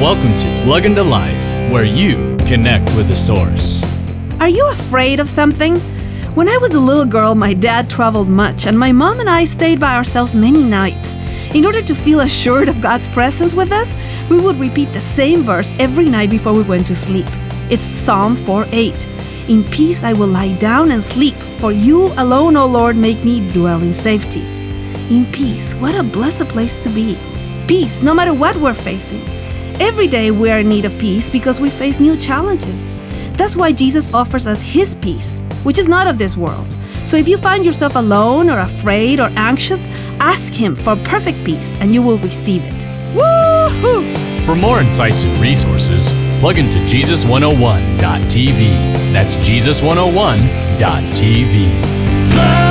Welcome to Plug into Life, where you connect with the source. Are you afraid of something? When I was a little girl, my dad traveled much, and my mom and I stayed by ourselves many nights. In order to feel assured of God's presence with us, we would repeat the same verse every night before we went to sleep. It's Psalm 4:8. In peace I will lie down and sleep, for you alone, O Lord, make me dwell in safety. In peace, what a blessed place to be. Peace, no matter what we're facing. Every day we are in need of peace because we face new challenges. That's why Jesus offers us His peace, which is not of this world. So if you find yourself alone or afraid or anxious, ask Him for perfect peace and you will receive it. Woohoo! For more insights and resources, plug into Jesus101.tv. That's Jesus101.tv.